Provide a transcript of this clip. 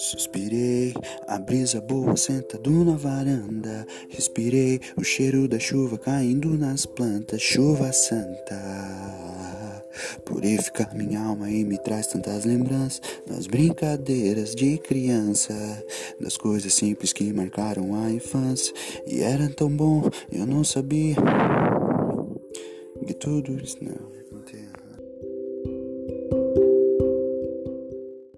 Suspirei, a brisa boa sentado na varanda. Respirei o cheiro da chuva caindo nas plantas. Chuva santa, purifica minha alma e me traz tantas lembranças das brincadeiras de criança, das coisas simples que marcaram a infância. E era tão bom, eu não sabia que tudo isso não.